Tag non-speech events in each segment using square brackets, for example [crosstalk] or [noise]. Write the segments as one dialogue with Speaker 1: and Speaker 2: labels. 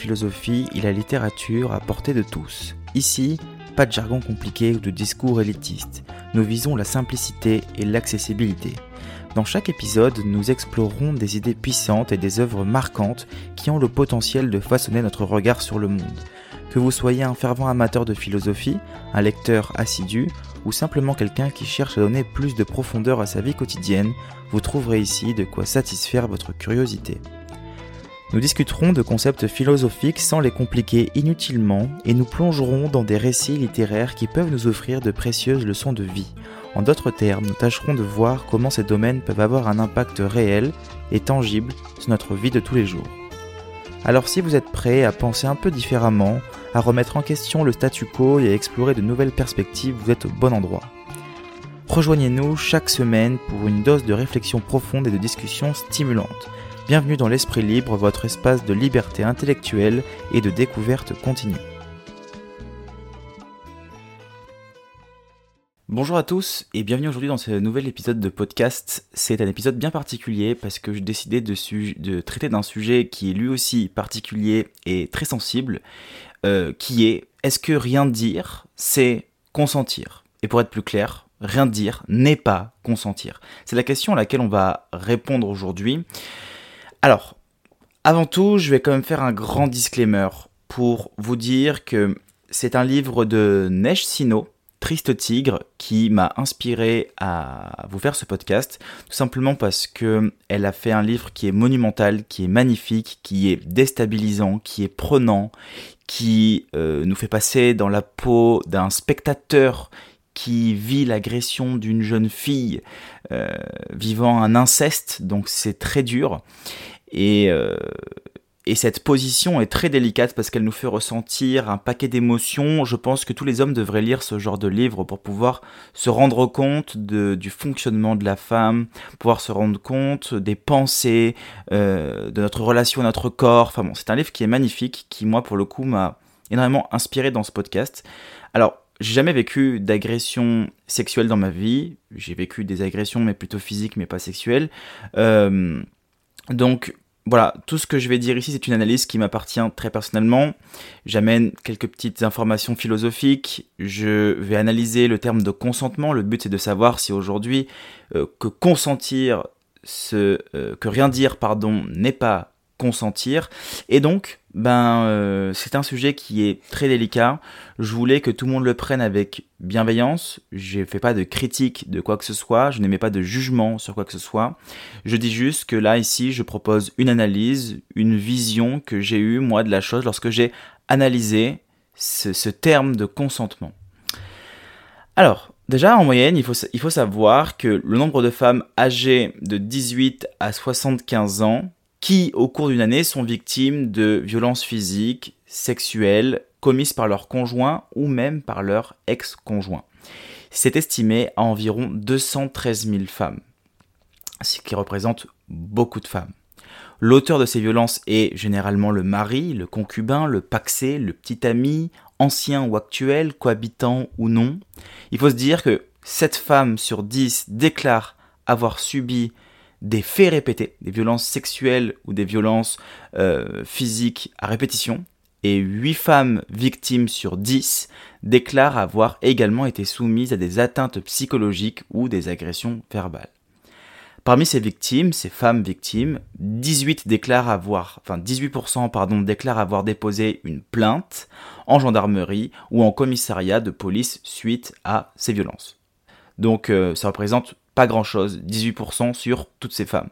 Speaker 1: philosophie et la littérature à portée de tous. Ici, pas de jargon compliqué ou de discours élitiste. Nous visons la simplicité et l'accessibilité. Dans chaque épisode, nous explorerons des idées puissantes et des œuvres marquantes qui ont le potentiel de façonner notre regard sur le monde. Que vous soyez un fervent amateur de philosophie, un lecteur assidu ou simplement quelqu'un qui cherche à donner plus de profondeur à sa vie quotidienne, vous trouverez ici de quoi satisfaire votre curiosité. Nous discuterons de concepts philosophiques sans les compliquer inutilement et nous plongerons dans des récits littéraires qui peuvent nous offrir de précieuses leçons de vie en d'autres termes, nous tâcherons de voir comment ces domaines peuvent avoir un impact réel et tangible sur notre vie de tous les jours. Alors si vous êtes prêt à penser un peu différemment, à remettre en question le statu quo et à explorer de nouvelles perspectives, vous êtes au bon endroit. Rejoignez-nous chaque semaine pour une dose de réflexion profonde et de discussion stimulante. Bienvenue dans l'Esprit Libre, votre espace de liberté intellectuelle et de découverte continue. Bonjour à tous et bienvenue aujourd'hui dans ce nouvel épisode de podcast. C'est un épisode bien particulier parce que j'ai décidé de, traiter d'un sujet qui est lui aussi particulier et très sensible, euh, qui est est-ce que rien dire, c'est consentir? Et pour être plus clair, rien dire n'est pas consentir. C'est la question à laquelle on va répondre aujourd'hui. Alors, avant tout, je vais quand même faire un grand disclaimer pour vous dire que c'est un livre de Neige Sino Triste Tigre qui m'a inspiré à vous faire ce podcast, tout simplement parce que elle a fait un livre qui est monumental, qui est magnifique, qui est déstabilisant, qui est prenant, qui euh, nous fait passer dans la peau d'un spectateur qui vit l'agression d'une jeune fille euh, vivant un inceste, donc c'est très dur. Et, euh, et cette position est très délicate parce qu'elle nous fait ressentir un paquet d'émotions. Je pense que tous les hommes devraient lire ce genre de livre pour pouvoir se rendre compte du fonctionnement de la femme, pouvoir se rendre compte des pensées, euh, de notre relation à notre corps. Enfin bon, c'est un livre qui est magnifique, qui moi pour le coup m'a énormément inspiré dans ce podcast. Alors, j'ai jamais vécu d'agression sexuelle dans ma vie. J'ai vécu des agressions, mais plutôt physiques, mais pas sexuelles. Euh, donc, voilà, tout ce que je vais dire ici, c'est une analyse qui m'appartient très personnellement. J'amène quelques petites informations philosophiques. Je vais analyser le terme de consentement. Le but, c'est de savoir si aujourd'hui euh, que consentir, ce, euh, que rien dire, pardon, n'est pas consentir. Et donc, ben, euh, c'est un sujet qui est très délicat. Je voulais que tout le monde le prenne avec bienveillance. Je fais pas de critique de quoi que ce soit. Je n'émets pas de jugement sur quoi que ce soit. Je dis juste que là, ici, je propose une analyse, une vision que j'ai eue, moi, de la chose lorsque j'ai analysé ce, ce terme de consentement. Alors, Déjà, en moyenne, il faut, il faut, savoir que le nombre de femmes âgées de 18 à 75 ans qui, au cours d'une année, sont victimes de violences physiques, sexuelles, commises par leur conjoint ou même par leur ex-conjoint. C'est estimé à environ 213 000 femmes, ce qui représente beaucoup de femmes. L'auteur de ces violences est généralement le mari, le concubin, le paxé, le petit ami, ancien ou actuel, cohabitant ou non. Il faut se dire que 7 femmes sur 10 déclarent avoir subi des faits répétés, des violences sexuelles ou des violences euh, physiques à répétition, et 8 femmes victimes sur 10 déclarent avoir également été soumises à des atteintes psychologiques ou des agressions verbales. Parmi ces victimes, ces femmes victimes, 18 déclarent avoir, enfin 18% pardon, déclarent avoir déposé une plainte en gendarmerie ou en commissariat de police suite à ces violences. Donc euh, ça représente pas grand-chose, 18% sur toutes ces femmes.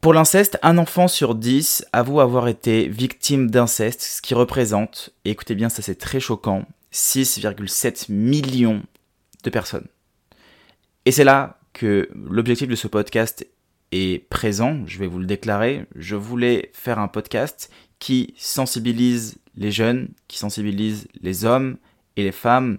Speaker 1: Pour l'inceste, un enfant sur 10 avoue avoir été victime d'inceste, ce qui représente, écoutez bien, ça c'est très choquant, 6,7 millions de personnes. Et c'est là que l'objectif de ce podcast est présent, je vais vous le déclarer. Je voulais faire un podcast qui sensibilise les jeunes, qui sensibilise les hommes et les femmes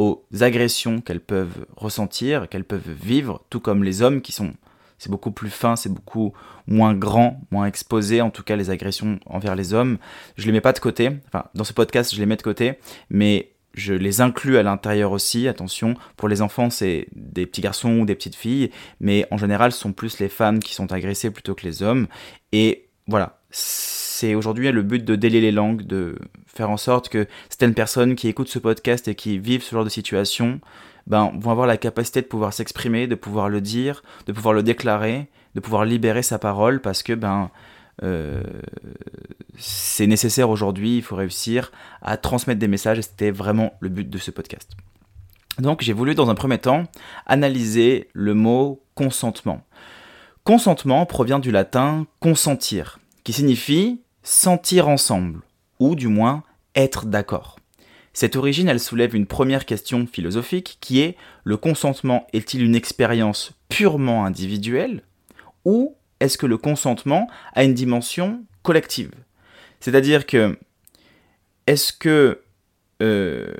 Speaker 1: aux agressions qu'elles peuvent ressentir, qu'elles peuvent vivre, tout comme les hommes qui sont c'est beaucoup plus fin, c'est beaucoup moins grand, moins exposé, en tout cas les agressions envers les hommes. Je les mets pas de côté, enfin dans ce podcast je les mets de côté, mais je les inclus à l'intérieur aussi, attention, pour les enfants c'est des petits garçons ou des petites filles, mais en général ce sont plus les femmes qui sont agressées plutôt que les hommes, et voilà, c'est aujourd'hui le but de délier les langues, de faire en sorte que certaines personnes qui écoutent ce podcast et qui vivent ce genre de situation ben, vont avoir la capacité de pouvoir s'exprimer, de pouvoir le dire, de pouvoir le déclarer, de pouvoir libérer sa parole parce que ben, euh, c'est nécessaire aujourd'hui, il faut réussir à transmettre des messages et c'était vraiment le but de ce podcast. Donc j'ai voulu dans un premier temps analyser le mot consentement. Consentement provient du latin consentir, qui signifie sentir ensemble, ou du moins être d'accord. Cette origine, elle soulève une première question philosophique qui est le consentement est-il une expérience purement individuelle ou est-ce que le consentement a une dimension collective? C'est-à-dire que est-ce que euh,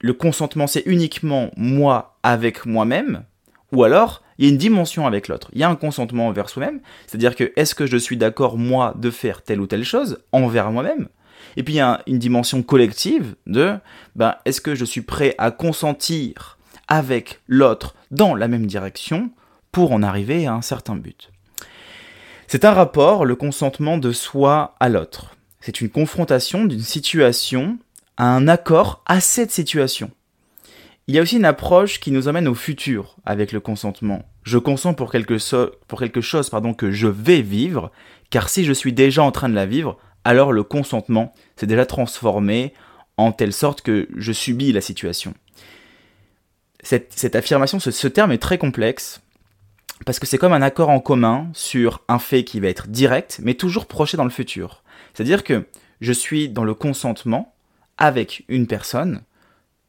Speaker 1: le consentement c'est uniquement moi avec moi-même ou alors il y a une dimension avec l'autre. Il y a un consentement envers soi-même, c'est-à-dire que est-ce que je suis d'accord moi de faire telle ou telle chose envers moi-même? Et puis il y a une dimension collective de ben, est-ce que je suis prêt à consentir avec l'autre dans la même direction pour en arriver à un certain but? C'est un rapport, le consentement de soi à l'autre. C'est une confrontation d'une situation à un accord à cette situation. Il y a aussi une approche qui nous emmène au futur avec le consentement. Je consens pour quelque, chose que je vais vivre, car si je suis déjà en train de la vivre, alors le consentement s'est déjà transformé en telle sorte que je subis la situation. Cette, affirmation, ce, terme est très complexe, parce que c'est comme un accord en commun sur un fait qui va être direct, mais toujours projeté dans le futur. C'est-à-dire que je suis dans le consentement avec une personne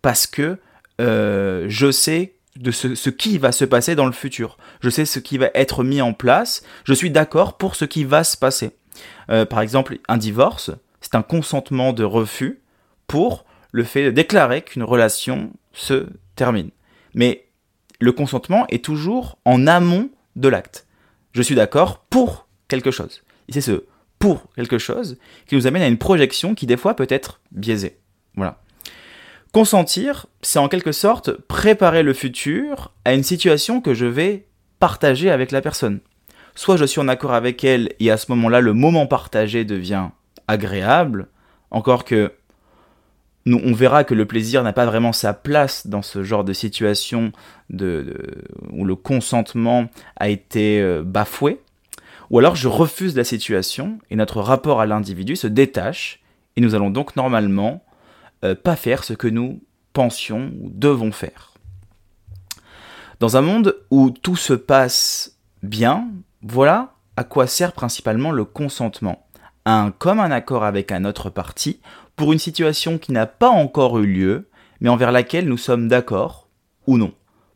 Speaker 1: parce que euh, je sais de ce, qui va se passer dans le futur. Je sais ce qui va être mis en place. Je suis d'accord pour ce qui va se passer. Euh, par exemple, un divorce, c'est un consentement de refus pour le fait de déclarer qu'une relation se termine. Mais le consentement est toujours en amont de l'acte. Je suis d'accord pour quelque chose. Et c'est ce pour quelque chose qui nous amène à une projection qui des fois peut être biaisée. Voilà. Consentir, c'est en quelque sorte préparer le futur à une situation que je vais partager avec la personne. Soit je suis en accord avec elle et à ce moment-là le moment partagé devient agréable, encore que nous, on verra que le plaisir n'a pas vraiment sa place dans ce genre de situation où le consentement a été euh, bafoué, ou alors je refuse la situation et notre rapport à l'individu se détache et nous allons donc normalement euh, pas faire ce que nous pensions ou devons faire. Dans un monde où tout se passe bien, voilà à quoi sert principalement le consentement. Un commun accord avec un autre parti pour une situation qui n'a pas encore eu lieu, mais envers laquelle nous sommes d'accord ou non,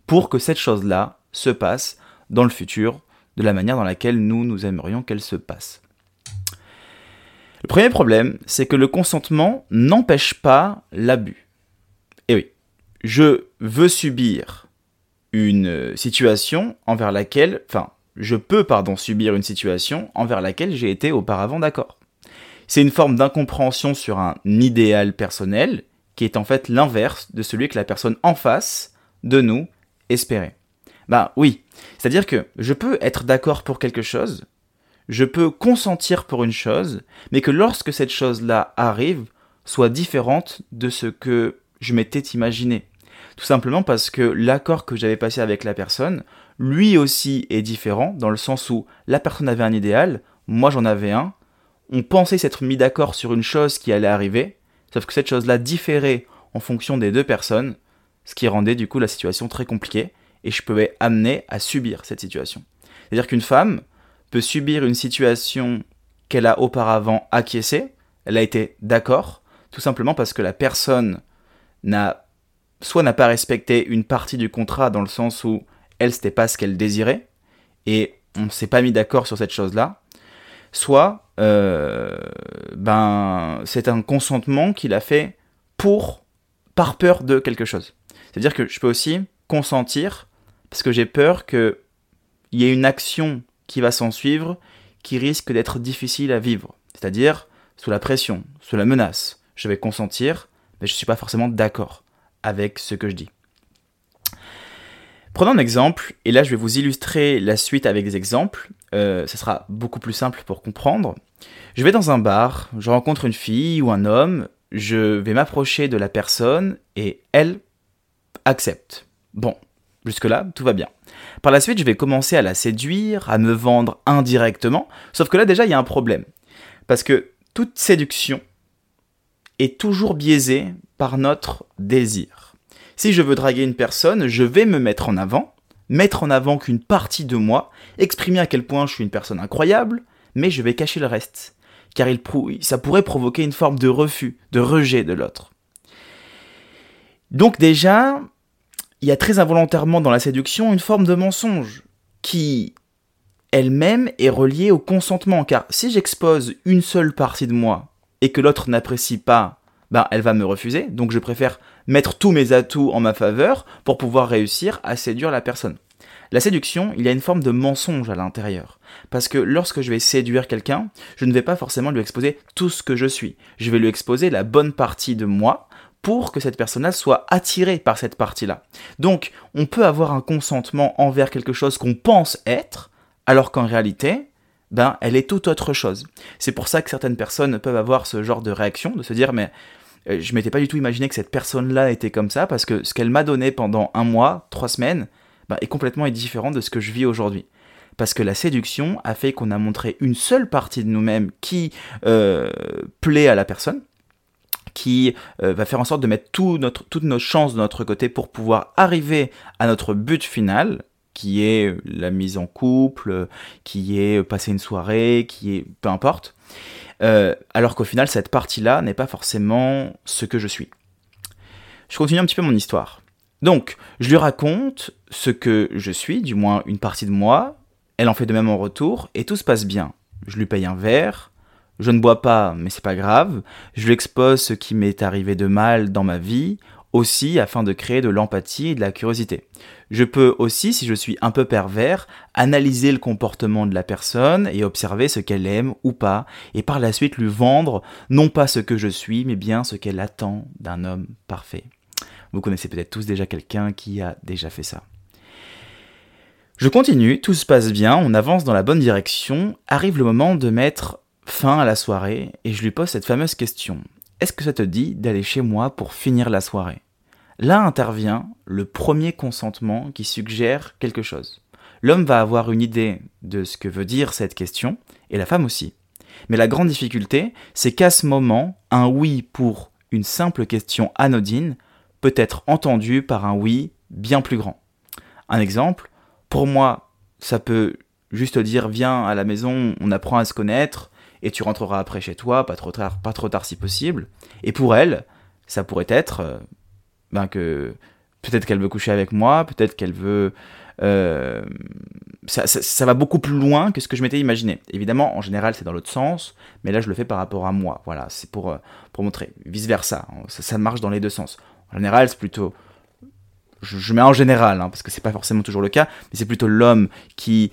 Speaker 1: pour que cette chose-là se passe dans le futur de la manière dans laquelle nous, nous aimerions qu'elle se passe. Le premier problème, c'est que le consentement n'empêche pas l'abus. Et oui, je veux subir une situation envers laquelle, enfin, je peux, pardon, subir une situation envers laquelle j'ai été auparavant d'accord. C'est une forme d'incompréhension sur un idéal personnel qui est en fait l'inverse de celui que la personne en face de nous espérait. Bah oui, c'est-à-dire que je peux être d'accord pour quelque chose, je peux consentir pour une chose, mais que lorsque cette chose-là arrive, soit différente de ce que je m'étais imaginé. Tout simplement parce que l'accord que j'avais passé avec la personne, lui aussi est différent, dans le sens où la personne avait un idéal, moi j'en avais un, on pensait s'être mis d'accord sur une chose qui allait arriver, sauf que cette chose-là différait en fonction des deux personnes, ce qui rendait du coup la situation très compliquée, et je pouvais amener à subir cette situation. C'est-à-dire qu'une femme, peut subir une situation qu'elle a auparavant acquiescée, elle a été d'accord, tout simplement parce que la personne n'a soit n'a pas respecté une partie du contrat dans le sens où elle c'était pas ce qu'elle désirait et on s'est pas mis d'accord sur cette chose-là, soit euh, ben c'est un consentement qu'il a fait pour par peur de quelque chose. C'est-à-dire que je peux aussi consentir parce que j'ai peur qu'il y ait une action qui va s'en suivre qui risque d'être difficile à vivre. C'est-à-dire sous la pression, sous la menace. Je vais consentir, mais je ne suis pas forcément d'accord avec ce que je dis. Prenons un exemple, et là je vais vous illustrer la suite avec des exemples. Euh, ce sera beaucoup plus simple pour comprendre. Je vais dans un bar, je rencontre une fille ou un homme, je vais m'approcher de la personne et elle accepte. Bon, jusque-là, tout va bien. Par la suite, je vais commencer à la séduire, à me vendre indirectement, sauf que là déjà, il y a un problème. Parce que toute séduction est toujours biaisée par notre désir. Si je veux draguer une personne, je vais me mettre en avant, mettre en avant qu'une partie de moi, exprimer à quel point je suis une personne incroyable, mais je vais cacher le reste, car il ça pourrait provoquer une forme de refus, de rejet de l'autre. Donc déjà, il y a très involontairement dans la séduction une forme de mensonge qui elle-même est reliée au consentement, car si j'expose une seule partie de moi et que l'autre n'apprécie pas, ben elle va me refuser, donc je préfère mettre tous mes atouts en ma faveur pour pouvoir réussir à séduire la personne. La séduction, il y a une forme de mensonge à l'intérieur. Parce que lorsque je vais séduire quelqu'un, je ne vais pas forcément lui exposer tout ce que je suis. Je vais lui exposer la bonne partie de moi pour que cette personne-là soit attirée par cette partie-là. Donc, on peut avoir un consentement envers quelque chose qu'on pense être, alors qu'en réalité, ben, elle est tout autre chose. C'est pour ça que certaines personnes peuvent avoir ce genre de réaction, de se dire, mais euh, je m'étais pas du tout imaginé que cette personne-là était comme ça, parce que ce qu'elle m'a donné pendant un mois, trois semaines, ben, est complètement différent de ce que je vis aujourd'hui. Parce que la séduction a fait qu'on a montré une seule partie de nous-mêmes qui euh, plaît à la personne, qui euh, va faire en sorte de mettre toutes nos chances de notre côté pour pouvoir arriver à notre but final, qui est la mise en couple, qui est passer une soirée, qui est peu importe. Euh, alors qu'au final, cette partie-là n'est pas forcément ce que je suis. Je continue un petit peu mon histoire. Donc, je lui raconte ce que je suis, du moins une partie de moi. Elle en fait de même en retour, et tout se passe bien. Je lui paye un verre, je ne bois pas, mais c'est pas grave. Je lui expose ce qui m'est arrivé de mal dans ma vie, aussi afin de créer de l'empathie et de la curiosité. Je peux aussi, si je suis un peu pervers, analyser le comportement de la personne et observer ce qu'elle aime ou pas, et par la suite lui vendre non pas ce que je suis, mais bien ce qu'elle attend d'un homme parfait. Vous connaissez peut-être tous déjà quelqu'un qui a déjà fait ça. Je continue, tout se passe bien, on avance dans la bonne direction, arrive le moment de mettre fin à la soirée et je lui pose cette fameuse question. Est-ce que ça te dit d'aller chez moi pour finir la soirée? Là intervient le premier consentement qui suggère quelque chose. L'homme va avoir une idée de ce que veut dire cette question, et la femme aussi. Mais la grande difficulté, c'est qu'à ce moment, un oui pour une simple question anodine peut être entendu par un oui bien plus grand. Un exemple, pour moi, ça peut juste dire viens à la maison, on apprend à se connaître, et tu rentreras après chez toi, pas trop tard, pas trop tard si possible. Et pour elle, ça pourrait être euh, ben que peut-être qu'elle veut coucher avec moi, peut-être qu'elle veut. Euh, ça, va beaucoup plus loin que ce que je m'étais imaginé. Évidemment, en général, c'est dans l'autre sens, mais là, je le fais par rapport à moi. Voilà, c'est pour, euh, montrer. Vice versa, ça, ça, marche dans les deux sens. En général, c'est plutôt. Je, mets en général, hein, parce que c'est pas forcément toujours le cas, mais c'est plutôt l'homme qui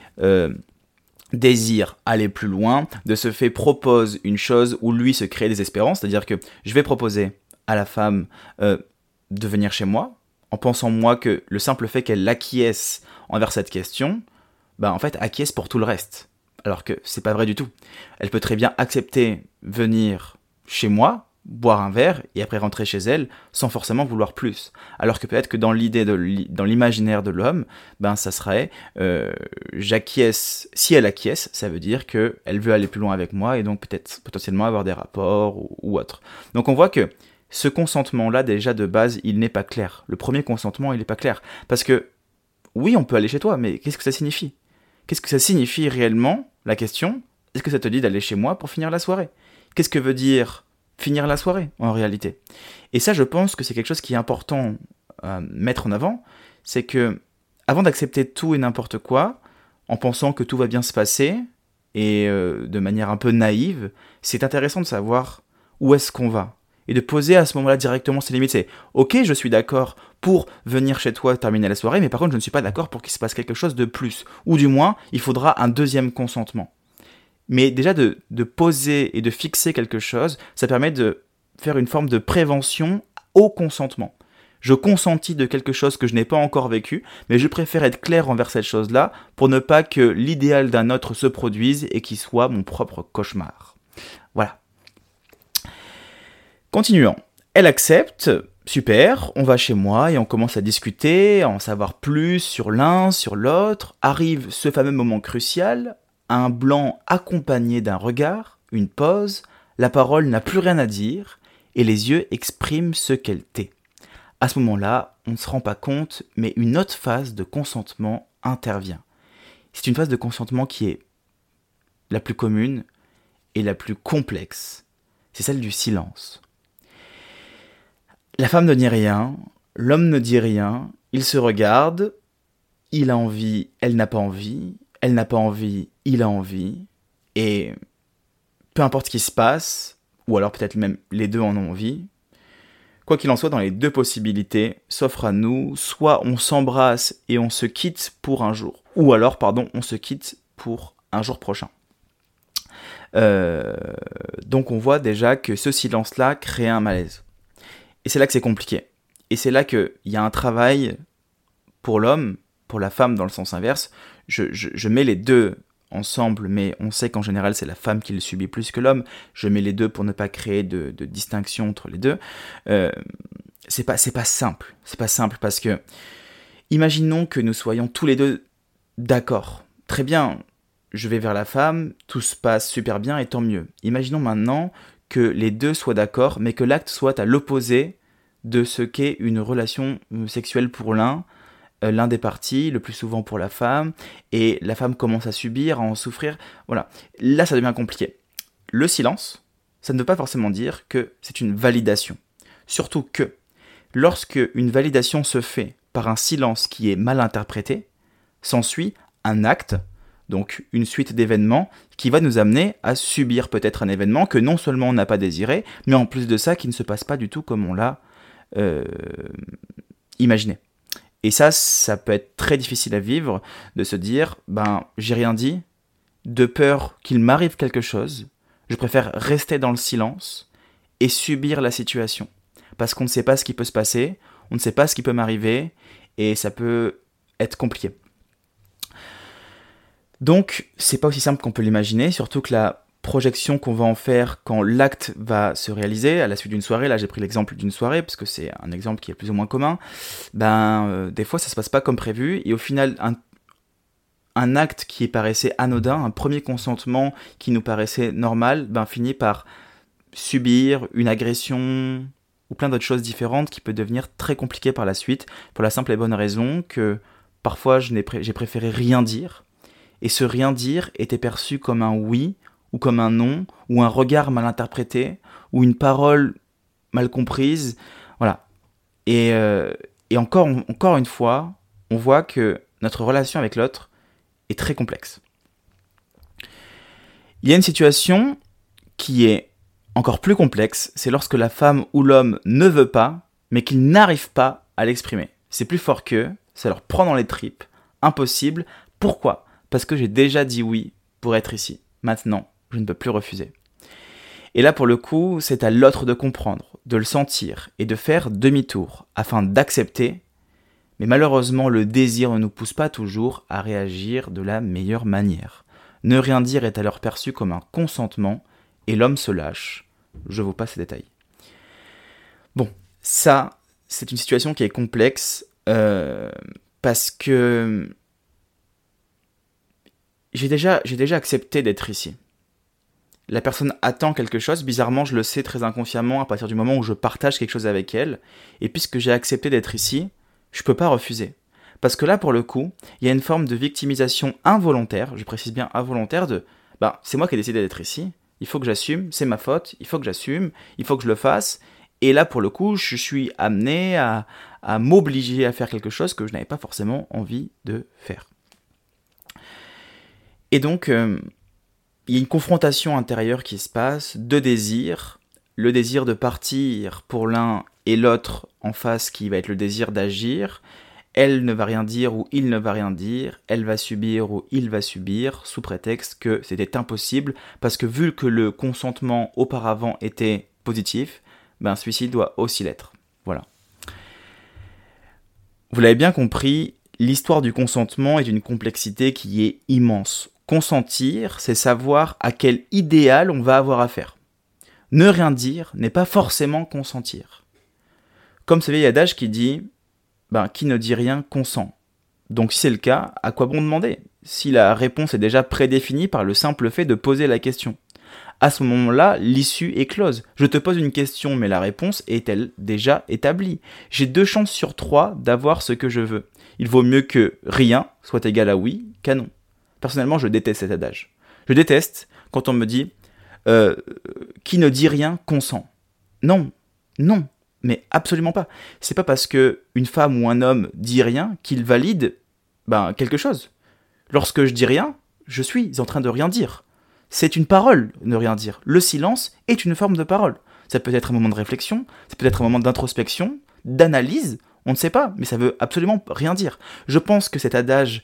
Speaker 1: désire aller plus loin, de ce fait propose une chose où lui se crée des espérances, c'est-à-dire que je vais proposer à la femme euh, de venir chez moi, en pensant moi que le simple fait qu'elle acquiesce envers cette question, bah en fait acquiesce pour tout le reste. Alors que c'est pas vrai du tout. Elle peut très bien accepter venir chez moi boire un verre et après rentrer chez elle sans forcément vouloir plus. Alors que peut-être que dans l'idée, dans l'imaginaire de l'homme, ben ça serait euh, j'acquiesce. Si elle acquiesce, ça veut dire que elle veut aller plus loin avec moi et donc peut-être potentiellement avoir des rapports ou, ou autre. Donc on voit que ce consentement-là déjà de base, il n'est pas clair. Le premier consentement, il n'est pas clair parce que oui, on peut aller chez toi, mais qu'est-ce que ça signifie? Qu'est-ce que ça signifie réellement La question, est-ce que ça te dit d'aller chez moi pour finir la soirée? Qu'est-ce que veut dire finir la soirée, en réalité. Et ça, je pense que c'est quelque chose qui est important à mettre en avant, c'est que avant d'accepter tout et n'importe quoi, en pensant que tout va bien se passer, et euh, de manière un peu naïve, c'est intéressant de savoir où est-ce qu'on va. Et de poser à ce moment-là directement ses limites. C'est ok, je suis d'accord pour venir chez toi terminer la soirée, mais par contre, je ne suis pas d'accord pour qu'il se passe quelque chose de plus. Ou du moins, il faudra un deuxième consentement. Mais déjà de, poser et de fixer quelque chose, ça permet de faire une forme de prévention au consentement. Je consentis de quelque chose que je n'ai pas encore vécu, mais je préfère être clair envers cette chose-là pour ne pas que l'idéal d'un autre se produise et qu'il soit mon propre cauchemar. Voilà. Continuons. Elle accepte, super, on va chez moi et on commence à discuter, à en savoir plus sur l'un, sur l'autre. Arrive ce fameux moment crucial, un blanc accompagné d'un regard, une pause, la parole n'a plus rien à dire, et les yeux expriment ce qu'elle tait. À ce moment-là, on ne se rend pas compte, mais une autre phase de consentement intervient. C'est une phase de consentement qui est la plus commune et la plus complexe. C'est celle du silence. La femme ne dit rien, l'homme ne dit rien, il se regarde, il a envie, elle n'a pas envie, elle n'a pas envie, il a envie, et peu importe ce qui se passe, ou alors peut-être même les deux en ont envie, quoi qu'il en soit, dans les deux possibilités s'offre à nous, soit on s'embrasse et on se quitte pour un jour, ou alors, pardon, on se quitte pour un jour prochain. Euh, donc on voit déjà que ce silence-là crée un malaise. Et c'est là que c'est compliqué. Et c'est là qu'il y a un travail pour l'homme, pour la femme dans le sens inverse. Je mets les deux ensemble, mais on sait qu'en général c'est la femme qui le subit plus que l'homme. Je mets les deux pour ne pas créer de, distinction entre les deux. Euh, c'est pas c'est pas simple, c'est pas simple parce que imaginons que nous soyons tous les deux d'accord. Très bien, je vais vers la femme, tout se passe super bien et tant mieux. Imaginons maintenant que les deux soient d'accord, mais que l'acte soit à l'opposé de ce qu'est une relation sexuelle pour l'un, l'un des partis, le plus souvent pour la femme, et la femme commence à subir, à en souffrir. Voilà. Là, ça devient compliqué. Le silence, ça ne veut pas forcément dire que c'est une validation. Surtout que, lorsque une validation se fait par un silence qui est mal interprété, s'ensuit un acte, donc une suite d'événements qui va nous amener à subir peut-être un événement que non seulement on n'a pas désiré, mais en plus de ça qui ne se passe pas du tout comme on l'a euh, imaginé. Et ça, ça peut être très difficile à vivre, de se dire, ben, j'ai rien dit, de peur qu'il m'arrive quelque chose, je préfère rester dans le silence et subir la situation. Parce qu'on ne sait pas ce qui peut se passer, on ne sait pas ce qui peut m'arriver, et ça peut être compliqué. Donc, c'est pas aussi simple qu'on peut l'imaginer, surtout que la projection qu'on va en faire quand l'acte va se réaliser à la suite d'une soirée. Là, j'ai pris l'exemple d'une soirée parce que c'est un exemple qui est plus ou moins commun. Ben, euh, des fois, ça se passe pas comme prévu et au final, un, un acte qui paraissait anodin, un premier consentement qui nous paraissait normal, ben finit par subir une agression ou plein d'autres choses différentes qui peut devenir très compliqué par la suite pour la simple et bonne raison que parfois j'ai préféré rien dire et ce rien dire était perçu comme un oui ou comme un nom, ou un regard mal interprété, ou une parole mal comprise. Voilà. Et, euh, et encore, encore une fois, on voit que notre relation avec l'autre est très complexe. Il y a une situation qui est encore plus complexe, c'est lorsque la femme ou l'homme ne veut pas, mais qu'il n'arrive pas à l'exprimer. C'est plus fort qu'eux, ça leur prend dans les tripes, impossible. Pourquoi? Parce que j'ai déjà dit oui pour être ici. Maintenant, je ne peux plus refuser. Et là, pour le coup, c'est à l'autre de comprendre, de le sentir et de faire demi-tour afin d'accepter. Mais malheureusement, le désir ne nous pousse pas toujours à réagir de la meilleure manière. Ne rien dire est alors perçu comme un consentement et l'homme se lâche. Je vous passe ces détails. Bon, ça, c'est une situation qui est complexe euh, parce que j'ai déjà, j'ai déjà accepté d'être ici la personne attend quelque chose, bizarrement je le sais très inconsciemment à partir du moment où je partage quelque chose avec elle, et puisque j'ai accepté d'être ici, je peux pas refuser. Parce que là pour le coup, il y a une forme de victimisation involontaire, je précise bien involontaire, de bah c'est moi qui ai décidé d'être ici, il faut que j'assume, c'est ma faute, il faut que j'assume, il faut que je le fasse, et là pour le coup je suis amené à, m'obliger à faire quelque chose que je n'avais pas forcément envie de faire. Et donc, euh, il y a une confrontation intérieure qui se passe, deux désirs, le désir de partir pour l'un et l'autre en face qui va être le désir d'agir. Elle ne va rien dire ou il ne va rien dire, elle va subir ou il va subir, sous prétexte que c'était impossible, parce que vu que le consentement auparavant était positif, ben celui-ci doit aussi l'être. Voilà. Vous l'avez bien compris, l'histoire du consentement est une complexité qui est immense. Consentir, c'est savoir à quel idéal on va avoir affaire. Ne rien dire n'est pas forcément consentir. Comme ce vieil adage qui dit ben, Qui ne dit rien consent. Donc si c'est le cas, à quoi bon demander? Si la réponse est déjà prédéfinie par le simple fait de poser la question. À ce moment-là, l'issue est close. Je te pose une question, mais la réponse est-elle déjà établie? J'ai deux chances sur trois d'avoir ce que je veux. Il vaut mieux que rien soit égal à oui qu'à non. Personnellement, je déteste cet adage. Je déteste quand on me dit euh, qui ne dit rien consent. Non, non, mais absolument pas. C'est pas parce que une femme ou un homme dit rien qu'il valide ben, quelque chose. Lorsque je dis rien, je suis en train de rien dire. C'est une parole, ne rien dire. Le silence est une forme de parole. Ça peut être un moment de réflexion, ça peut être un moment d'introspection, d'analyse, on ne sait pas, mais ça veut absolument rien dire. Je pense que cet adage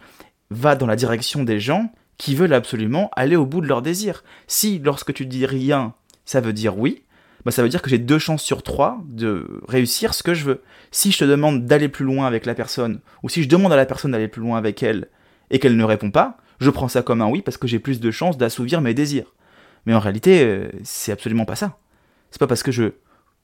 Speaker 1: va dans la direction des gens qui veulent absolument aller au bout de leur désir. Si lorsque tu dis rien, ça veut dire oui, bah ça veut dire que j'ai deux chances sur trois de réussir ce que je veux. Si je te demande d'aller plus loin avec la personne, ou si je demande à la personne d'aller plus loin avec elle, et qu'elle ne répond pas, je prends ça comme un oui parce que j'ai plus de chances d'assouvir mes désirs. Mais en réalité, euh, c'est absolument pas ça. C'est pas parce que je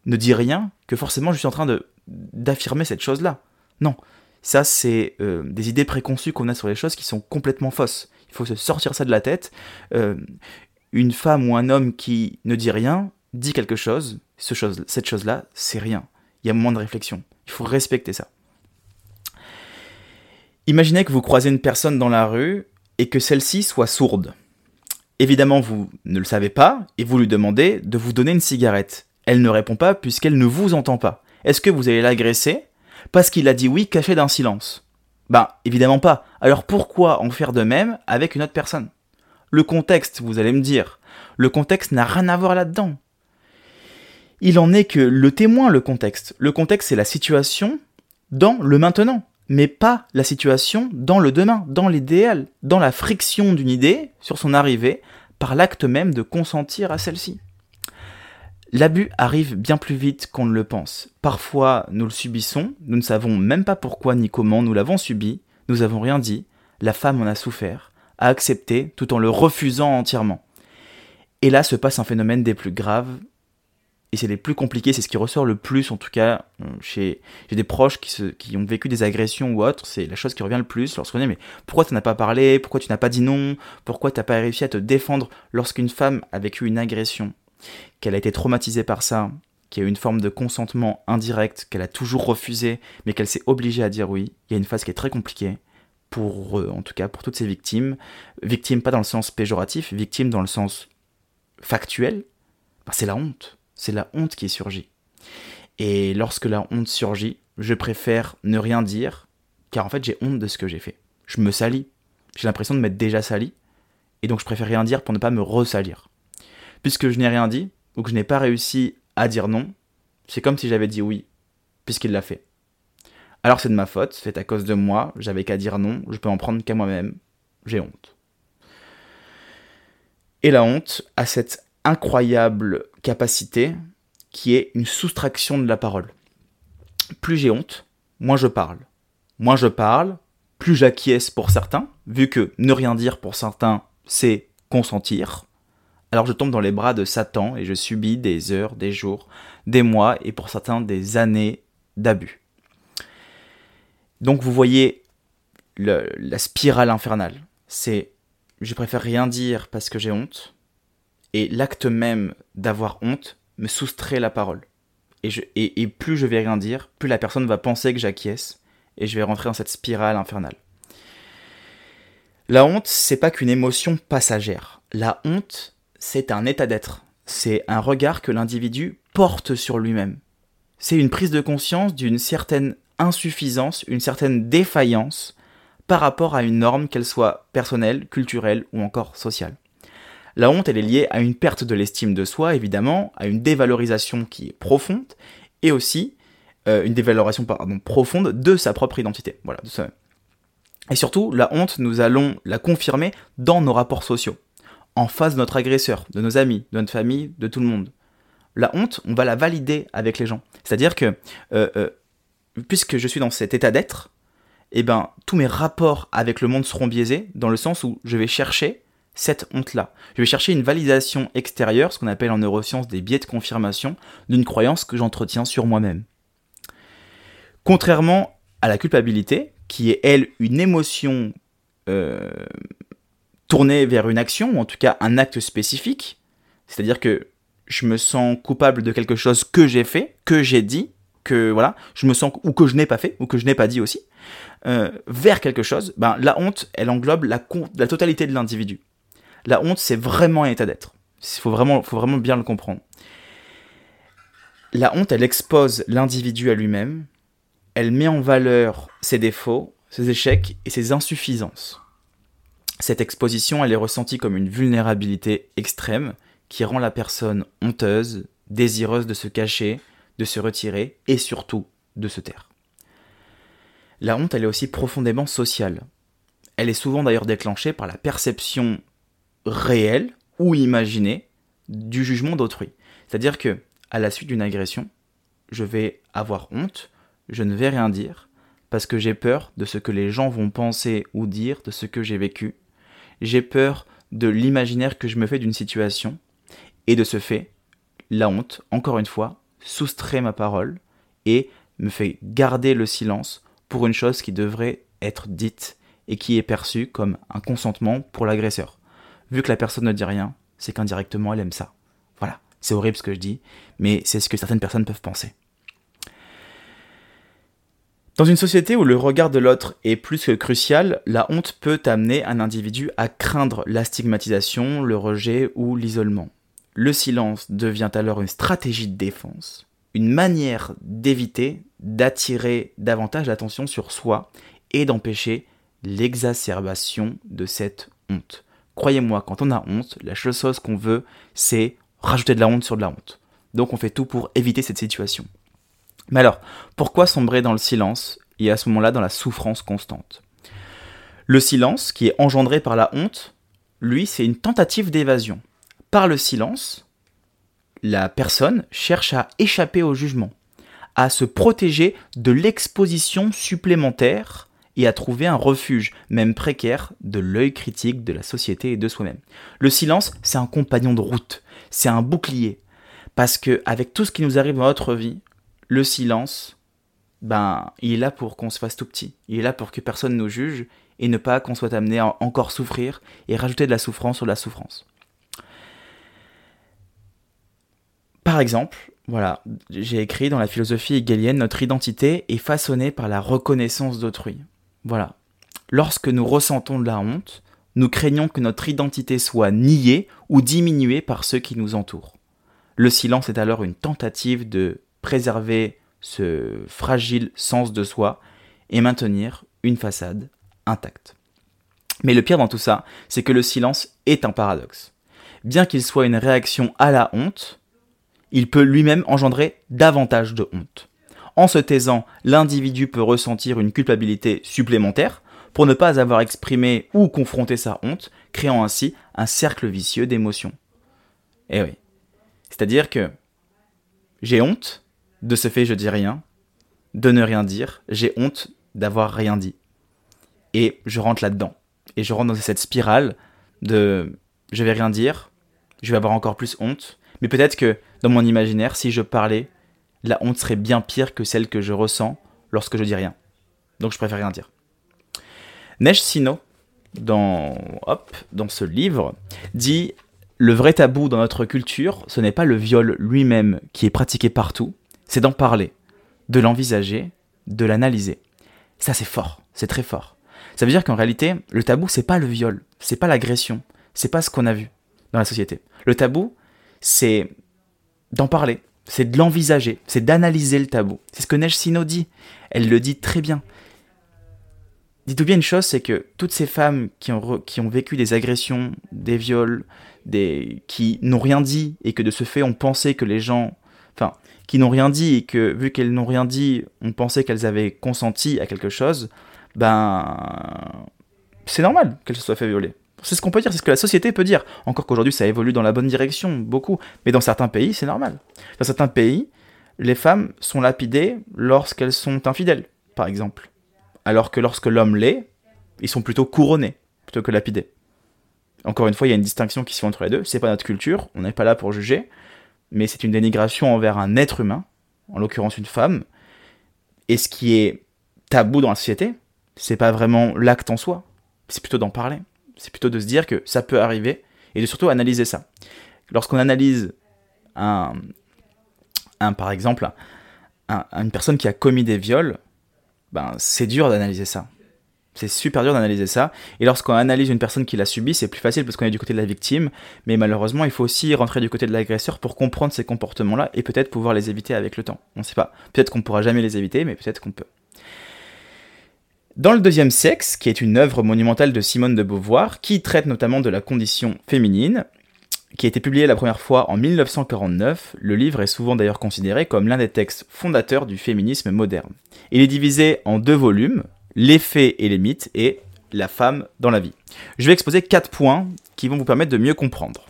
Speaker 1: ne dis rien que forcément je suis en train d'affirmer cette chose-là. Non, ça, c'est euh, des idées préconçues qu'on a sur les choses qui sont complètement fausses. Il faut se sortir ça de la tête. Euh, une femme ou un homme qui ne dit rien dit quelque chose. Ce chose cette chose-là, c'est rien. Il y a moment de réflexion. Il faut respecter ça. Imaginez que vous croisez une personne dans la rue et que celle-ci soit sourde. Évidemment, vous ne le savez pas et vous lui demandez de vous donner une cigarette. Elle ne répond pas puisqu'elle ne vous entend pas. Est-ce que vous allez l'agresser parce qu'il a dit oui caché d'un silence. Ben, évidemment pas. Alors pourquoi en faire de même avec une autre personne? Le contexte, vous allez me dire, le contexte n'a rien à voir là-dedans. Il en est que le témoin, le contexte. Le contexte, c'est la situation dans le maintenant, mais pas la situation dans le demain, dans l'idéal, dans la friction d'une idée sur son arrivée, par l'acte même de consentir à celle-ci. L'abus arrive bien plus vite qu'on ne le pense. Parfois, nous le subissons, nous ne savons même pas pourquoi ni comment nous l'avons subi, nous n'avons rien dit, la femme en a souffert, a accepté tout en le refusant entièrement. Et là se passe un phénomène des plus graves, et c'est les plus compliqués, c'est ce qui ressort le plus en tout cas euh, chez des proches qui, qui ont vécu des agressions ou autres, c'est la chose qui revient le plus lorsqu'on dit mais pourquoi tu n'as pas parlé, pourquoi tu n'as pas dit non, pourquoi tu n'as pas réussi à te défendre lorsqu'une femme a vécu une agression? Qu'elle a été traumatisée par ça, qu'il y a eu une forme de consentement indirect, qu'elle a toujours refusé, mais qu'elle s'est obligée à dire oui, il y a une phase qui est très compliquée pour, en tout cas, pour toutes ces victimes. Victimes pas dans le sens péjoratif, victimes dans le sens factuel, bah, c'est la honte. C'est la honte qui surgit. Et lorsque la honte surgit, je préfère ne rien dire, car en fait j'ai honte de ce que j'ai fait. Je me salis. J'ai l'impression de m'être déjà sali, et donc je préfère rien dire pour ne pas me ressalir puisque je n'ai rien dit, ou que je n'ai pas réussi à dire non, c'est comme si j'avais dit oui, puisqu'il l'a fait. Alors c'est de ma faute, c'est à cause de moi, j'avais qu'à dire non, je peux en prendre qu'à moi-même, j'ai honte. Et la honte a cette incroyable capacité qui est une soustraction de la parole. Plus j'ai honte, moins je parle. Moins je parle, plus j'acquiesce pour certains, vu que ne rien dire pour certains, c'est consentir. Alors je tombe dans les bras de Satan et je subis des heures, des jours, des mois et pour certains des années d'abus. Donc vous voyez la spirale infernale. C'est je préfère rien dire parce que j'ai honte et l'acte même d'avoir honte me soustrait la parole. Et, et plus je vais rien dire, plus la personne va penser que j'acquiesce et je vais rentrer dans cette spirale infernale. La honte, c'est pas qu'une émotion passagère. La honte, c'est un état d'être. C'est un regard que l'individu porte sur lui-même. C'est une prise de conscience d'une certaine insuffisance, une certaine défaillance par rapport à une norme, qu'elle soit personnelle, culturelle ou encore sociale. La honte, elle est liée à une perte de l'estime de soi, évidemment, à une dévalorisation qui est profonde, et aussi euh, une dévalorisation profonde de sa propre identité. Voilà, de soi-même. Et surtout, la honte, nous allons la confirmer dans nos rapports sociaux en face de notre agresseur, de nos amis, de notre famille, de tout le monde. La honte, on va la valider avec les gens. C'est-à-dire que euh, euh, puisque je suis dans cet état d'être, eh ben, tous mes rapports avec le monde seront biaisés, dans le sens où je vais chercher cette honte-là. Je vais chercher une validation extérieure, ce qu'on appelle en neurosciences des biais de confirmation, d'une croyance que j'entretiens sur moi-même. Contrairement à la culpabilité, qui est, elle, une émotion euh, tournée vers une action, ou en tout cas un acte spécifique, c'est-à-dire que je me sens coupable de quelque chose que j'ai fait, que j'ai dit, que voilà, je me sens ou que je n'ai pas fait ou que je n'ai pas dit aussi, euh, vers quelque chose. Ben la honte, elle englobe la, la totalité de l'individu. La honte, c'est vraiment un état d'être. Il faut vraiment, faut vraiment bien le comprendre. La honte, elle expose l'individu à lui-même. Elle met en valeur ses défauts, ses échecs et ses insuffisances. Cette exposition, elle est ressentie comme une vulnérabilité extrême qui rend la personne honteuse, désireuse de se cacher, de se retirer et surtout de se taire. La honte, elle est aussi profondément sociale. Elle est souvent d'ailleurs déclenchée par la perception réelle ou imaginée du jugement d'autrui. C'est-à-dire que, à la suite d'une agression, je vais avoir honte, je ne vais rien dire, parce que j'ai peur de ce que les gens vont penser ou dire de ce que j'ai vécu. J'ai peur de l'imaginaire que je me fais d'une situation, et de ce fait, la honte, encore une fois, soustrait ma parole et me fait garder le silence pour une chose qui devrait être dite et qui est perçue comme un consentement pour l'agresseur. Vu que la personne ne dit rien, c'est qu'indirectement elle aime ça. Voilà, c'est horrible ce que je dis, mais c'est ce que certaines personnes peuvent penser. Dans une société où le regard de l'autre est plus que crucial, la honte peut amener un individu à craindre la stigmatisation, le rejet ou l'isolement. Le silence devient alors une stratégie de défense, une manière d'éviter d'attirer davantage l'attention sur soi et d'empêcher l'exacerbation de cette honte. Croyez-moi, quand on a honte, la seule chose qu'on veut, c'est rajouter de la honte sur de la honte. Donc on fait tout pour éviter cette situation. Mais alors, pourquoi sombrer dans le silence et à ce moment-là dans la souffrance constante? Le silence, qui est engendré par la honte, lui, c'est une tentative d'évasion par le silence, la personne cherche à échapper au jugement, à se protéger de l'exposition supplémentaire et à trouver un refuge, même précaire, de l'œil critique de la société et de soi-même. Le silence, c'est un compagnon de route, c'est un bouclier. Parce que avec tout ce qui nous arrive dans notre vie, le silence, ben, il est là pour qu'on se fasse tout petit. Il est là pour que personne nous juge et ne pas qu'on soit amené à encore souffrir et rajouter de la souffrance sur la souffrance. Par exemple, voilà, j'ai écrit dans la philosophie hegelienne notre identité est façonnée par la reconnaissance d'autrui. Voilà. Lorsque nous ressentons de la honte, nous craignons que notre identité soit niée ou diminuée par ceux qui nous entourent. Le silence est alors une tentative de préserver ce fragile sens de soi et maintenir une façade intacte. Mais le pire dans tout ça, c'est que le silence est un paradoxe. Bien qu'il soit une réaction à la honte, il peut lui-même engendrer davantage de honte. En se taisant, l'individu peut ressentir une culpabilité supplémentaire pour ne pas avoir exprimé ou confronté sa honte, créant ainsi un cercle vicieux d'émotions. Eh oui. C'est-à-dire que j'ai honte, de ce fait je dis rien, de ne rien dire, j'ai honte d'avoir rien dit. Et je rentre là-dedans. Et je rentre dans cette spirale de je vais rien dire, je vais avoir encore plus honte, mais peut-être que dans mon imaginaire, si je parlais, la honte serait bien pire que celle que je ressens lorsque je dis rien. Donc je préfère rien dire. Neige Sino, dans, hop, dans ce livre, dit Le vrai tabou dans notre culture, ce n'est pas le viol lui-même qui est pratiqué partout, c'est d'en parler, de l'envisager, de l'analyser. Ça c'est fort, c'est très fort. Ça veut dire qu'en réalité, le tabou c'est pas le viol, c'est pas l'agression, c'est pas ce qu'on a vu dans la société. Le tabou, c'est d'en parler, c'est de l'envisager, c'est d'analyser le tabou. C'est ce que Neige Sino dit. Elle le dit très bien. Dites-vous bien une chose, c'est que toutes ces femmes qui ont, qui ont vécu des agressions, des viols, des, qui n'ont rien dit et que de ce fait on pensait que les gens, qui n'ont rien dit et que vu qu'elles n'ont rien dit, on pensait qu'elles avaient consenti à quelque chose, ben, c'est normal qu'elles se soient fait violer. C'est ce qu'on peut dire, c'est ce que la société peut dire. Encore qu'aujourd'hui, ça évolue dans la bonne direction, beaucoup. Mais dans certains pays, c'est normal. Dans certains pays, les femmes sont lapidées lorsqu'elles sont infidèles, par exemple. Alors que lorsque l'homme l'est, ils sont plutôt couronnés, plutôt que lapidés. Encore une fois, il y a une distinction qui se fait entre les deux. C'est pas notre culture, on n'est pas là pour juger, mais c'est une dénigration envers un être humain, en l'occurrence une femme. Et ce qui est tabou dans la société, c'est pas vraiment l'acte en soi, c'est plutôt d'en parler. C'est plutôt de se dire que ça peut arriver et de surtout analyser ça. Lorsqu'on analyse un, par exemple, une personne qui a commis des viols, ben, c'est dur d'analyser ça. C'est super dur d'analyser ça. Et lorsqu'on analyse une personne qui l'a subi, c'est plus facile parce qu'on est du côté de la victime. Mais malheureusement, il faut aussi rentrer du côté de l'agresseur pour comprendre ces comportements-là et peut-être pouvoir les éviter avec le temps. On ne sait pas. Peut-être qu'on pourra jamais les éviter, mais peut-être qu'on peut. Dans le deuxième sexe, qui est une œuvre monumentale de Simone de Beauvoir, qui traite notamment de la condition féminine, qui a été publié la première fois en 1949, le livre est souvent d'ailleurs considéré comme l'un des textes fondateurs du féminisme moderne. Il est divisé en deux volumes, Les faits et les mythes et La femme dans la vie. Je vais exposer quatre points qui vont vous permettre de mieux comprendre.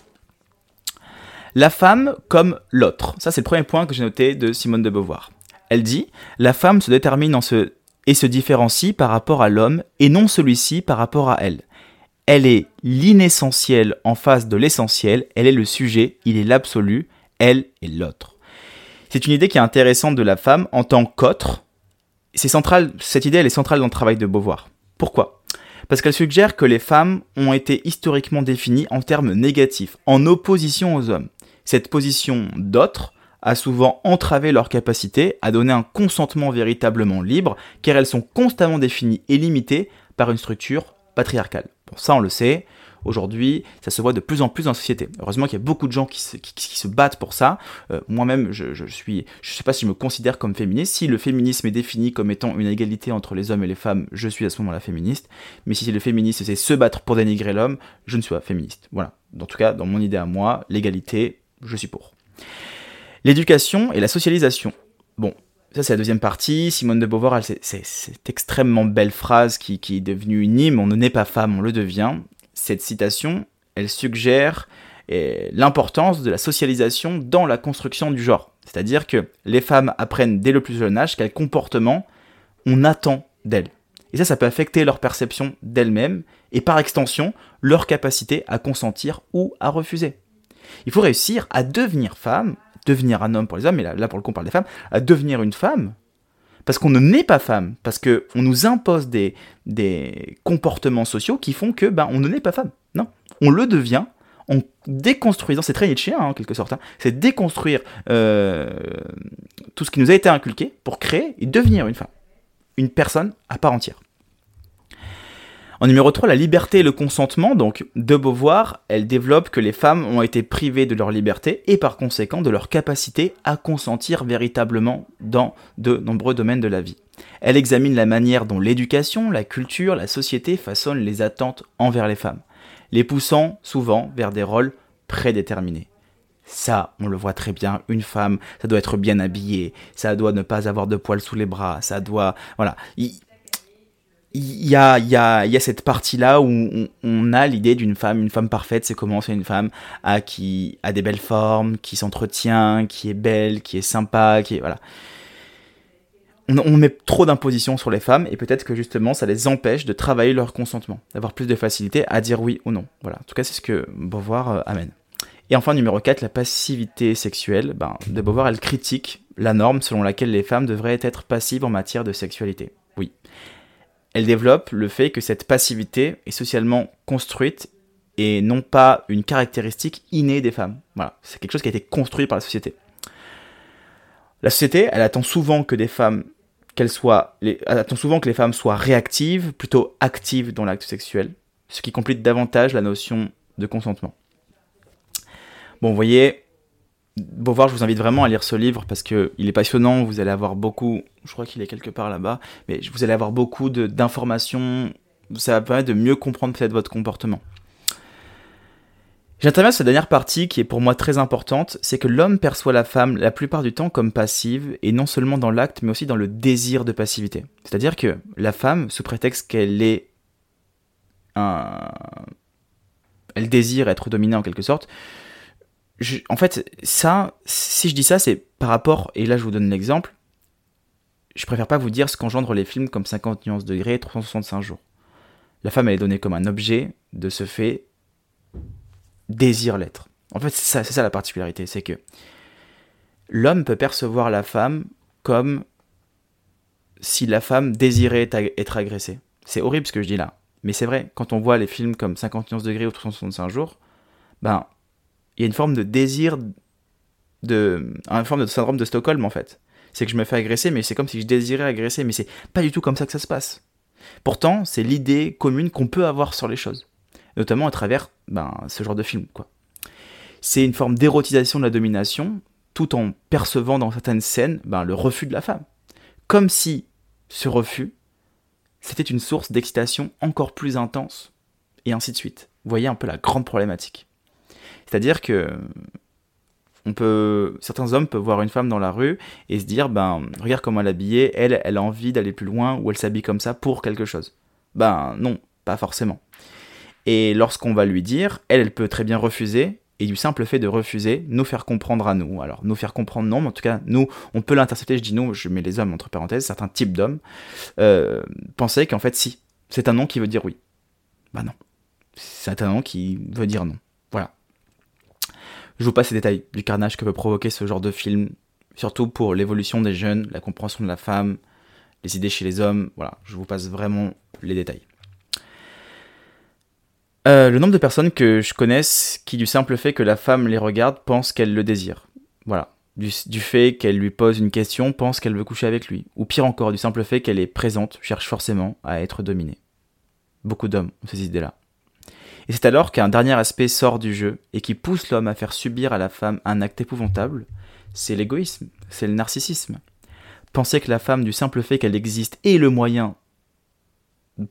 Speaker 1: La femme comme l'autre. Ça, c'est le premier point que j'ai noté de Simone de Beauvoir. Elle dit La femme se détermine et se différencie par rapport à l'homme et non celui-ci par rapport à elle. Elle est l'inessentiel en face de l'essentiel, elle est le sujet, il est l'absolu, elle est l'autre. C'est une idée qui est intéressante de la femme en tant qu'autre. C'est central, cette idée elle est centrale dans le travail de Beauvoir. Pourquoi? Parce qu'elle suggère que les femmes ont été historiquement définies en termes négatifs, en opposition aux hommes. Cette position d'autre a souvent entravé leur capacité à donner un consentement véritablement libre, car elles sont constamment définies et limitées par une structure patriarcale. Bon, ça, on le sait. Aujourd'hui, ça se voit de plus en plus dans la société. Heureusement qu'il y a beaucoup de gens qui se, qui, battent pour ça. Euh, moi-même, je, je, suis, je sais pas si je me considère comme féministe. Si le féminisme est défini comme étant une égalité entre les hommes et les femmes, je suis à ce moment-là féministe. Mais si le féminisme c'est se battre pour dénigrer l'homme, je ne suis pas féministe. Voilà. En tout cas, dans mon idée à moi, l'égalité, je suis pour. L'éducation et la socialisation. Bon, ça, c'est la deuxième partie. Simone de Beauvoir, c'est cette extrêmement belle phrase qui, est devenue une hymne. On ne naît pas femme, on le devient. Cette citation, elle suggère eh, l'importance de la socialisation dans la construction du genre. C'est-à-dire que les femmes apprennent dès le plus jeune âge quel comportement on attend d'elles. Et ça, ça peut affecter leur perception d'elles-mêmes et par extension leur capacité à consentir ou à refuser. Il faut réussir à devenir femme devenir un homme pour les hommes, mais là, pour le coup on parle des femmes, à devenir une femme, parce qu'on ne naît pas femme, parce qu'on nous impose des, comportements sociaux qui font que ben, on ne naît pas femme. Non, on le devient en déconstruisant, c'est très Nietzschéen hein, en quelque sorte, hein. c'est déconstruire euh, tout ce qui nous a été inculqué pour créer et devenir une femme, une personne à part entière. En numéro 3, la liberté et le consentement. Donc, de Beauvoir, elle développe que les femmes ont été privées de leur liberté et par conséquent de leur capacité à consentir véritablement dans de nombreux domaines de la vie. Elle examine la manière dont l'éducation, la culture, la société façonnent les attentes envers les femmes, les poussant souvent vers des rôles prédéterminés. Ça, on le voit très bien, une femme, ça doit être bien habillée, ça doit ne pas avoir de poils sous les bras, ça doit... Voilà il y a, y, a, y a cette partie-là où on, a l'idée d'une femme, une femme parfaite, c'est comment c'est une femme à, qui a des belles formes, qui s'entretient, qui est belle, qui est sympa, qui est... Voilà. On, on met trop d'impositions sur les femmes et peut-être que justement ça les empêche de travailler leur consentement, d'avoir plus de facilité à dire oui ou non. Voilà, en tout cas c'est ce que Beauvoir euh, amène. Et enfin numéro 4, la passivité sexuelle. Ben, de Beauvoir, elle critique la norme selon laquelle les femmes devraient être passives en matière de sexualité. Elle développe le fait que cette passivité est socialement construite et non pas une caractéristique innée des femmes. Voilà, c'est quelque chose qui a été construit par la société. La société, elle attend souvent que des femmes qu'elles soient, elle attend souvent que les femmes soient réactives, plutôt actives dans l'acte sexuel, ce qui complique davantage la notion de consentement. Bon, vous voyez, Beauvoir, je vous invite vraiment à lire ce livre parce qu'il est passionnant. Vous allez avoir beaucoup, je crois qu'il est quelque part là-bas, mais vous allez avoir beaucoup d'informations. Ça va permettre de mieux comprendre peut-être votre comportement. J'interviens sur cette dernière partie qui est pour moi très importante, c'est que l'homme perçoit la femme la plupart du temps comme passive, et non seulement dans l'acte, mais aussi dans le désir de passivité. C'est-à-dire que la femme, sous prétexte qu'elle est un... Elle désire être dominée en quelque sorte, en fait, ça, si je dis ça, c'est par rapport, et là je vous donne l'exemple, je préfère pas vous dire ce qu'engendrent les films comme 50 nuances degrés et 365 jours. La femme, elle est donnée comme un objet, de ce fait, désire l'être. En fait, c'est ça, la particularité, c'est que l'homme peut percevoir la femme comme si la femme désirait être agressée. C'est horrible ce que je dis là. Mais c'est vrai, quand on voit les films comme 51 degrés ou 365 jours, ben, il y a une forme de désir, de, une forme de syndrome de Stockholm en fait. C'est que je me fais agresser, mais c'est comme si je désirais agresser, mais c'est pas du tout comme ça que ça se passe. Pourtant, c'est l'idée commune qu'on peut avoir sur les choses, notamment à travers ben, ce genre de film. quoi. C'est une forme d'érotisation de la domination, tout en percevant dans certaines scènes ben, le refus de la femme. Comme si ce refus, c'était une source d'excitation encore plus intense, et ainsi de suite. Vous voyez un peu la grande problématique. C'est-à-dire que on peut, certains hommes peuvent voir une femme dans la rue et se dire, ben, regarde comment elle est habillée, elle, a envie d'aller plus loin ou elle s'habille comme ça pour quelque chose. Ben non, pas forcément. Et lorsqu'on va lui dire, elle, peut très bien refuser et du simple fait de refuser, nous faire comprendre à nous. Alors, nous faire comprendre, non, mais en tout cas, nous, on peut l'intercepter, je dis nous, je mets les hommes entre parenthèses, certains types d'hommes, euh, penser qu'en fait, si, c'est un non qui veut dire oui. Bah non. C'est un non qui veut dire non. Je vous passe les détails du carnage que peut provoquer ce genre de film, surtout pour l'évolution des jeunes, la compréhension de la femme, les idées chez les hommes. Voilà, je vous passe vraiment les détails. Euh, le nombre de personnes que je connaisse qui, du simple fait que la femme les regarde, pensent qu'elle le désire. Voilà. Du, fait qu'elle lui pose une question, pense qu'elle veut coucher avec lui. Ou pire encore, du simple fait qu'elle est présente, cherche forcément à être dominée. Beaucoup d'hommes ont ces idées-là. Et c'est alors qu'un dernier aspect sort du jeu et qui pousse l'homme à faire subir à la femme un acte épouvantable, c'est l'égoïsme, c'est le narcissisme. Penser que la femme, du simple fait qu'elle existe, est le moyen,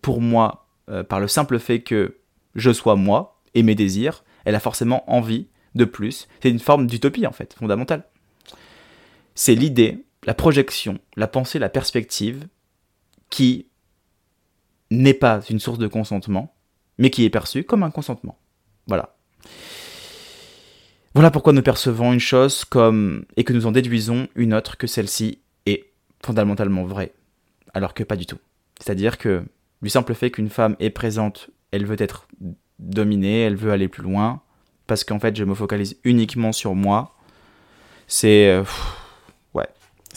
Speaker 1: pour moi, euh, par le simple fait que je sois moi et mes désirs, elle a forcément envie de plus. C'est une forme d'utopie en fait, fondamentale. C'est l'idée, la projection, la pensée, la perspective qui n'est pas une source de consentement, mais qui est perçue comme un consentement. Voilà. Voilà pourquoi nous percevons une chose comme et que nous en déduisons une autre que celle-ci est fondamentalement vraie, alors que pas du tout. C'est-à-dire que du simple fait qu'une femme est présente elle veut être dominée, elle veut aller plus loin, parce qu'en fait je me focalise uniquement sur moi. C'est...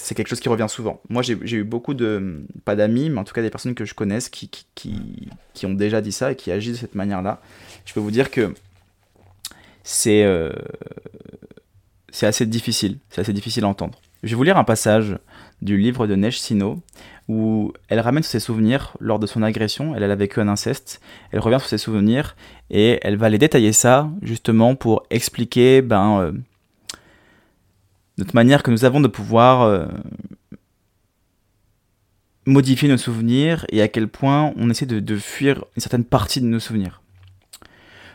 Speaker 1: C'est quelque chose qui revient souvent. Moi j'ai eu beaucoup de... pas d'amis, mais en tout cas des personnes que je connaisse qui, qui, qui, ont déjà dit ça et qui agissent de cette manière-là. Je peux vous dire que c'est... Euh, c'est assez difficile, c'est assez difficile à entendre. Je vais vous lire un passage du livre de Neige Sino, où elle ramène ses souvenirs lors de son agression, elle, a vécu un inceste, elle revient sur ses souvenirs, et elle va les détailler ça, justement, pour expliquer ben, euh, notre manière que nous avons de pouvoir euh, modifier nos souvenirs, et à quel point on essaie de, de fuir une certaine partie de nos souvenirs.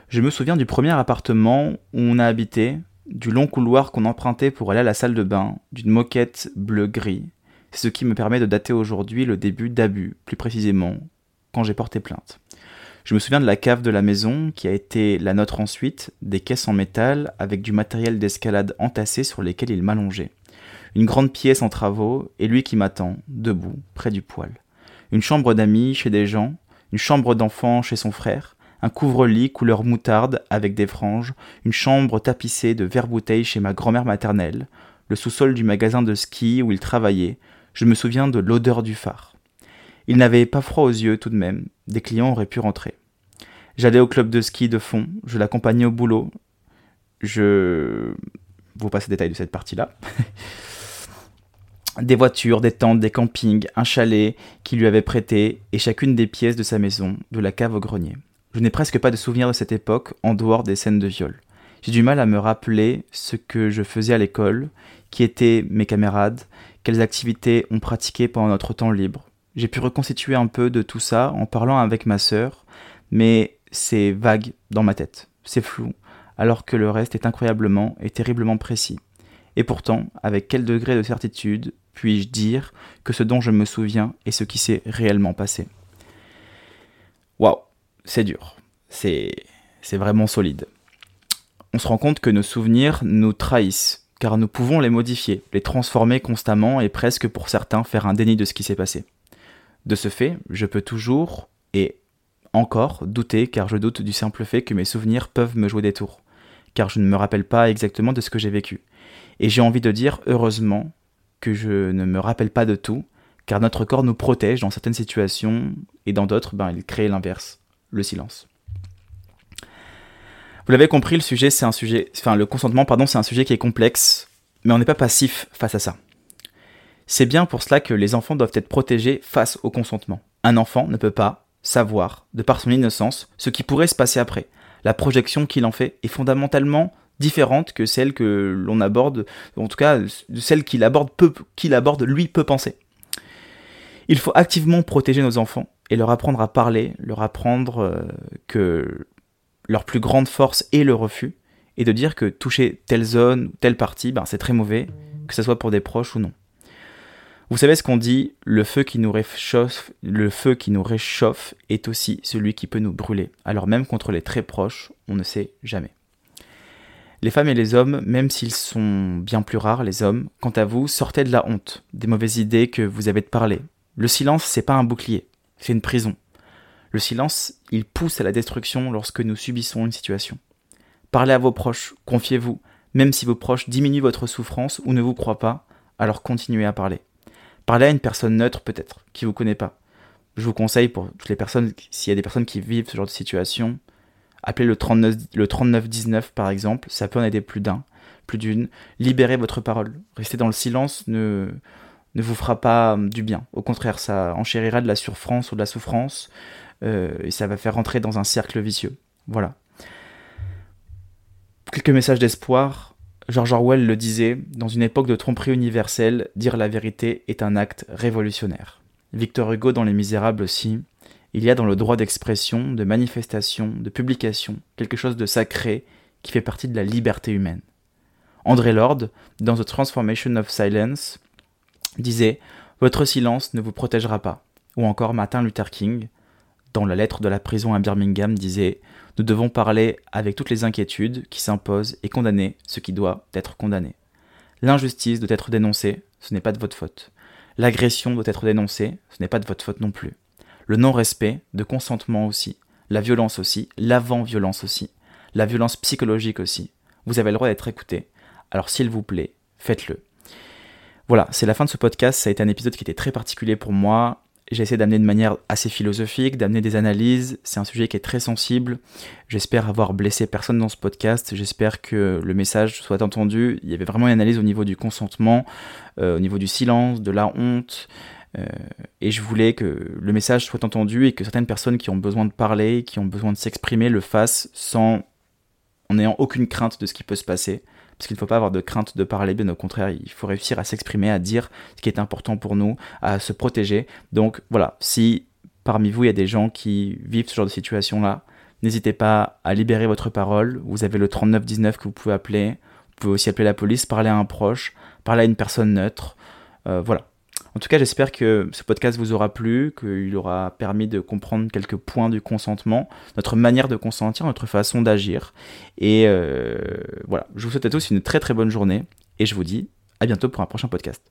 Speaker 1: Je me souviens du premier appartement où on a habité, du long couloir qu'on empruntait pour aller à la salle de bain, d'une moquette bleu-gris, ce qui me permet de dater aujourd'hui le début d'abus, plus précisément quand j'ai porté plainte. Je me souviens de la cave de la maison qui a été la nôtre ensuite, des caisses en métal avec du matériel d'escalade entassé sur lesquels il m'allongeait. Une grande pièce en travaux et lui qui m'attend, debout, près du poêle. Une chambre d'amis chez des gens, une chambre d'enfant chez son frère, un couvre-lit couleur moutarde avec des franges, une chambre tapissée de verre-bouteilles chez ma grand-mère maternelle, le sous-sol du magasin de ski où il travaillait, je me souviens de l'odeur du phare. Il n'avait pas froid aux yeux tout de même, des clients auraient pu rentrer. J'allais au club de ski de fond, je l'accompagnais au boulot. Je vous passe les détails de cette partie-là. [laughs] des voitures, des tentes, des campings, un chalet qui lui avait prêté, et chacune des pièces de sa maison, de la cave au grenier. Je n'ai presque pas de souvenir de cette époque en dehors des scènes de viol. J'ai du mal à me rappeler ce que je faisais à l'école, qui étaient mes camarades, quelles activités on pratiquait pendant notre temps libre. J'ai pu reconstituer un peu de tout ça en parlant avec ma sœur, mais c'est vague dans ma tête, c'est flou, alors que le reste est incroyablement et terriblement précis. Et pourtant, avec quel degré de certitude puis-je dire que ce dont je me souviens est ce qui s'est réellement passé? Waouh, c'est dur, c'est, c'est vraiment solide. on se rend compte que nos souvenirs nous trahissent, car nous pouvons les modifier, les transformer constamment et presque pour certains faire un déni de ce qui s'est passé. De ce fait, je peux toujours, et encore, douter, car je doute du simple fait que mes souvenirs peuvent me jouer des tours, car je ne me rappelle pas exactement de ce que j'ai vécu. Et j'ai envie de dire, heureusement, que je ne me rappelle pas de tout, car notre corps nous protège dans certaines situations, et dans d'autres, ben, il crée l'inverse, le silence. Vous l'avez compris, le sujet, c'est un sujet, enfin, le consentement, pardon, c'est un sujet qui est complexe, mais on n'est pas passif face à ça. C'est bien pour cela que les enfants doivent être protégés face au consentement. Un enfant ne peut pas savoir, de par son innocence, ce qui pourrait se passer après. La projection qu'il en fait est fondamentalement différente que celle que l'on aborde, en tout cas celle qu'il aborde, qu'il aborde lui peut penser. Il faut activement protéger nos enfants et leur apprendre à parler, leur apprendre euh, que leur plus grande force est le refus, et de dire que toucher telle zone ou telle partie, ben, c'est très mauvais, que ce soit pour des proches ou non. Vous savez ce qu'on dit, le feu, qui nous réchauffe, est aussi celui qui peut nous brûler. Alors même contre les très proches, on ne sait jamais. Les femmes et les hommes, même s'ils sont bien plus rares, les hommes, quant à vous, sortez de la honte, des mauvaises idées que vous avez de parler. Le silence, c'est pas un bouclier, c'est une prison. Le silence, il pousse à la destruction lorsque nous subissons une situation. Parlez à vos proches, confiez-vous, même si vos proches diminuent votre souffrance ou ne vous croient pas, alors continuez à parler. Parlez à une personne neutre peut-être, qui vous connaît pas. Je vous conseille pour toutes les personnes, s'il y a des personnes qui vivent ce genre de situation, appelez le 39, le 3919 par exemple, ça peut en aider plus d'un, plus d'une. Libérez votre parole. Rester dans le silence ne, ne vous fera pas du bien. Au contraire, ça enchérira de la souffrance ou de la souffrance. Euh, et ça va faire rentrer dans un cercle vicieux. Voilà. Quelques messages d'espoir. George Orwell le disait, dans une époque de tromperie universelle, dire la vérité est un acte révolutionnaire. Victor Hugo dans Les Misérables aussi, il y a dans le droit d'expression, de manifestation, de publication, quelque chose de sacré qui fait partie de la liberté humaine. André Lord, dans The Transformation of Silence, disait Votre silence ne vous protégera pas. Ou encore Martin Luther King, dans la lettre de la prison à Birmingham, disait Nous devons parler avec toutes les inquiétudes qui s'imposent et condamner ce qui doit être condamné. L'injustice doit être dénoncée, ce n'est pas de votre faute. L'agression doit être dénoncée, ce n'est pas de votre faute non plus. Le non-respect, de consentement aussi, la violence aussi, l'avant-violence aussi, la violence psychologique aussi. Vous avez le droit d'être écouté. Alors s'il vous plaît, faites-le. Voilà, c'est la fin de ce podcast. Ça a été un épisode qui était très particulier pour moi. J'ai essayé d'amener de manière assez philosophique, d'amener des analyses. C'est un sujet qui est très sensible. J'espère avoir blessé personne dans ce podcast. J'espère que le message soit entendu. Il y avait vraiment une analyse au niveau du consentement, euh, au niveau du silence, de la honte. Euh, et je voulais que le message soit entendu et que certaines personnes qui ont besoin de parler, qui ont besoin de s'exprimer, le fassent sans en n'ayant aucune crainte de ce qui peut se passer parce qu'il ne faut pas avoir de crainte de parler, bien au contraire, il faut réussir à s'exprimer, à dire ce qui est important pour nous, à se protéger. Donc voilà, si parmi vous il y a des gens qui vivent ce genre de situation-là, n'hésitez pas à libérer votre parole. Vous avez le 3919 que vous pouvez appeler. Vous pouvez aussi appeler la police, parler à un proche, parler à une personne neutre. Euh, voilà, en tout cas, j'espère que ce podcast vous aura plu, qu'il aura permis de comprendre quelques points du consentement, notre manière de consentir, notre façon d'agir. Et euh, voilà, je vous souhaite à tous une très très bonne journée et je vous dis à bientôt pour un prochain podcast.